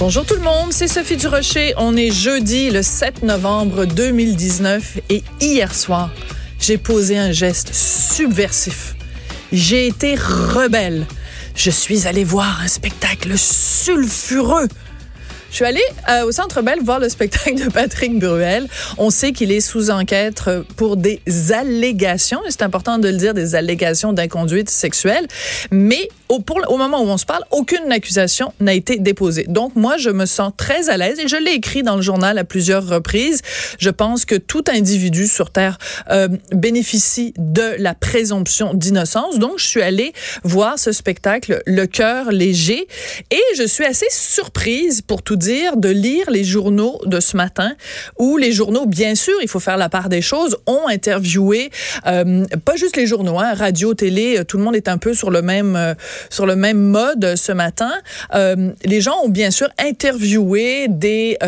Bonjour tout le monde, c'est Sophie Durocher. On est jeudi le 7 novembre 2019 et hier soir, j'ai posé un geste subversif. J'ai été rebelle. Je suis allée voir un spectacle sulfureux je suis allée euh, au Centre Bell voir le spectacle de Patrick Bruel. On sait qu'il est sous enquête pour des allégations, c'est important de le dire, des allégations d'inconduite sexuelle. Mais au, pour, au moment où on se parle, aucune accusation n'a été déposée. Donc moi, je me sens très à l'aise et je l'ai écrit dans le journal à plusieurs reprises. Je pense que tout individu sur Terre euh, bénéficie de la présomption d'innocence. Donc je suis allée voir ce spectacle, le cœur léger, et je suis assez surprise pour tout dire de lire les journaux de ce matin où les journaux, bien sûr, il faut faire la part des choses, ont interviewé, euh, pas juste les journaux, hein, radio, télé, euh, tout le monde est un peu sur le même, euh, sur le même mode ce matin. Les gens ont bien sûr interviewé des,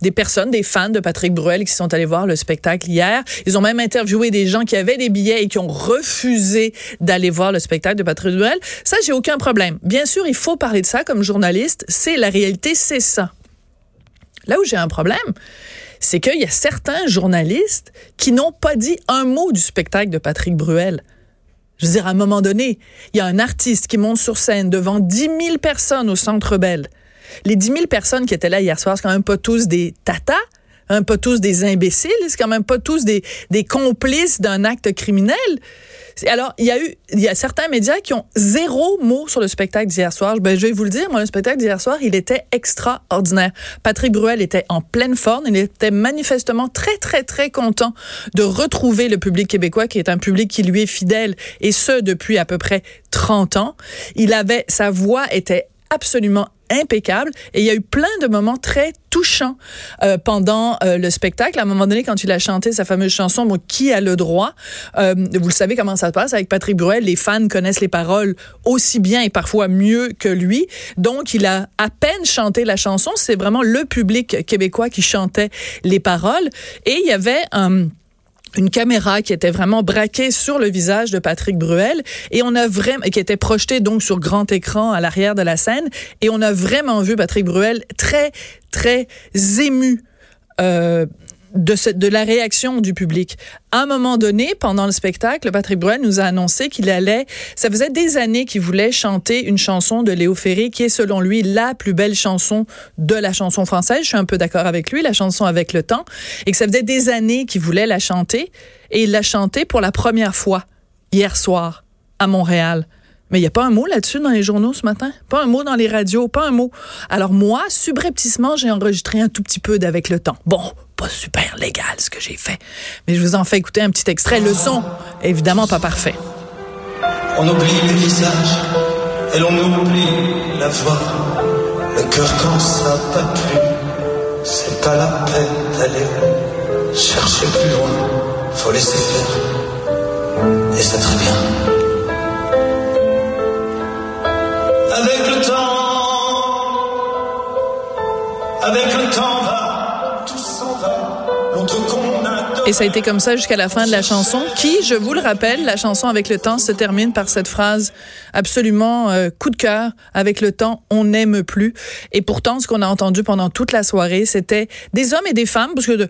des personnes, des fans de Patrick Bruel qui sont allés voir le spectacle hier. Ils ont même interviewé des gens qui avaient des billets et qui ont refusé d'aller voir le spectacle de Patrick Bruel. Ça, j'ai aucun problème. Bien sûr, il faut parler de ça comme journaliste. C'est la réalité, c'est ça. Là où j'ai un problème, c'est qu'il y a certains journalistes qui n'ont pas dit un mot du spectacle de Patrick Bruel. Je veux dire, à un moment donné, il y a un artiste qui monte sur scène devant 10 000 personnes au Centre Bell. Les 10 000 personnes qui étaient là hier soir, c'est quand même pas tous des tatas, hein, pas tous des imbéciles, c'est quand même pas tous des complices d'un acte criminel. Alors, il y a eu, il y a certains médias qui ont zéro mot sur le spectacle d'hier soir. Ben, je vais vous le dire, moi, le spectacle d'hier soir, il était extraordinaire. Patrick Bruel était en pleine forme. Il était manifestement très, très, très content de retrouver le public québécois, qui est un public qui lui est fidèle, et ce, depuis à peu près 30 ans. Il avait, sa voix était absolument impeccable. Et il y a eu plein de moments très touchants euh, pendant euh, le spectacle. À un moment donné, quand il a chanté sa fameuse chanson Qui a le droit euh, Vous le savez comment ça se passe avec Patrick Bruel. Les fans connaissent les paroles aussi bien et parfois mieux que lui. Donc, il a à peine chanté la chanson. C'est vraiment le public québécois qui chantait les paroles. Et il y avait un une caméra qui était vraiment braquée sur le visage de Patrick Bruel et on a vraiment qui était projetée donc sur grand écran à l'arrière de la scène et on a vraiment vu Patrick Bruel très très ému euh, de, ce, de la réaction du public. À un moment donné, pendant le spectacle, Patrick Bruel nous a annoncé qu'il allait, ça faisait des années qu'il voulait chanter une chanson de Léo Ferré qui est selon lui la plus belle chanson de la chanson française. Je suis un peu d'accord avec lui, la chanson avec le temps, et que ça faisait des années qu'il voulait la chanter, et il l'a chantée pour la première fois hier soir à Montréal. Mais il n'y a pas un mot là-dessus dans les journaux ce matin? Pas un mot dans les radios, pas un mot? Alors moi, subrepticement, j'ai enregistré un tout petit peu d'avec le temps. Bon, pas super légal ce que j'ai fait. Mais je vous en fais écouter un petit extrait. Le son, évidemment pas parfait. On oublie les visages et l'on oublie la voix. Le cœur quand ça pas plus, c'est pas la peine d'aller chercher plus loin. Faut laisser faire. Et c'est très bien. Avec le temps, avec le temps va, Et ça a été comme ça jusqu'à la fin de la chanson, qui, je vous le rappelle, la chanson avec le temps se termine par cette phrase absolument euh, coup de cœur. Avec le temps, on n'aime plus. Et pourtant, ce qu'on a entendu pendant toute la soirée, c'était des hommes et des femmes, parce que de,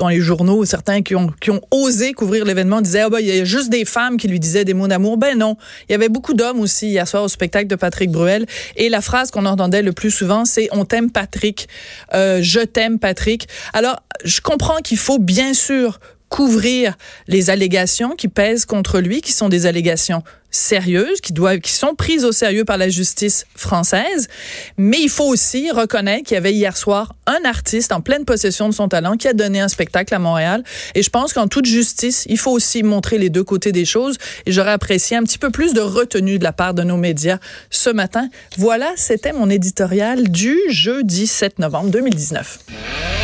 dans les journaux, certains qui ont, osé couvrir l'événement disaient, ah ben, il y a juste des femmes qui lui disaient des mots d'amour. Ben non. Il y avait beaucoup d'hommes aussi hier soir au spectacle de Patrick Bruel. Et la phrase qu'on entendait le plus souvent, c'est on t'aime Patrick, euh, je t'aime Patrick. Alors, je comprends qu'il faut bien sûr couvrir les allégations qui pèsent contre lui, qui sont des allégations sérieuses, qui doivent, qui sont prises au sérieux par la justice française. Mais il faut aussi reconnaître qu'il y avait hier soir un artiste en pleine possession de son talent qui a donné un spectacle à Montréal. Et je pense qu'en toute justice, il faut aussi montrer les deux côtés des choses. Et j'aurais apprécié un petit peu plus de retenue de la part de nos médias ce matin. Voilà, c'était mon éditorial du jeudi 7 novembre 2019.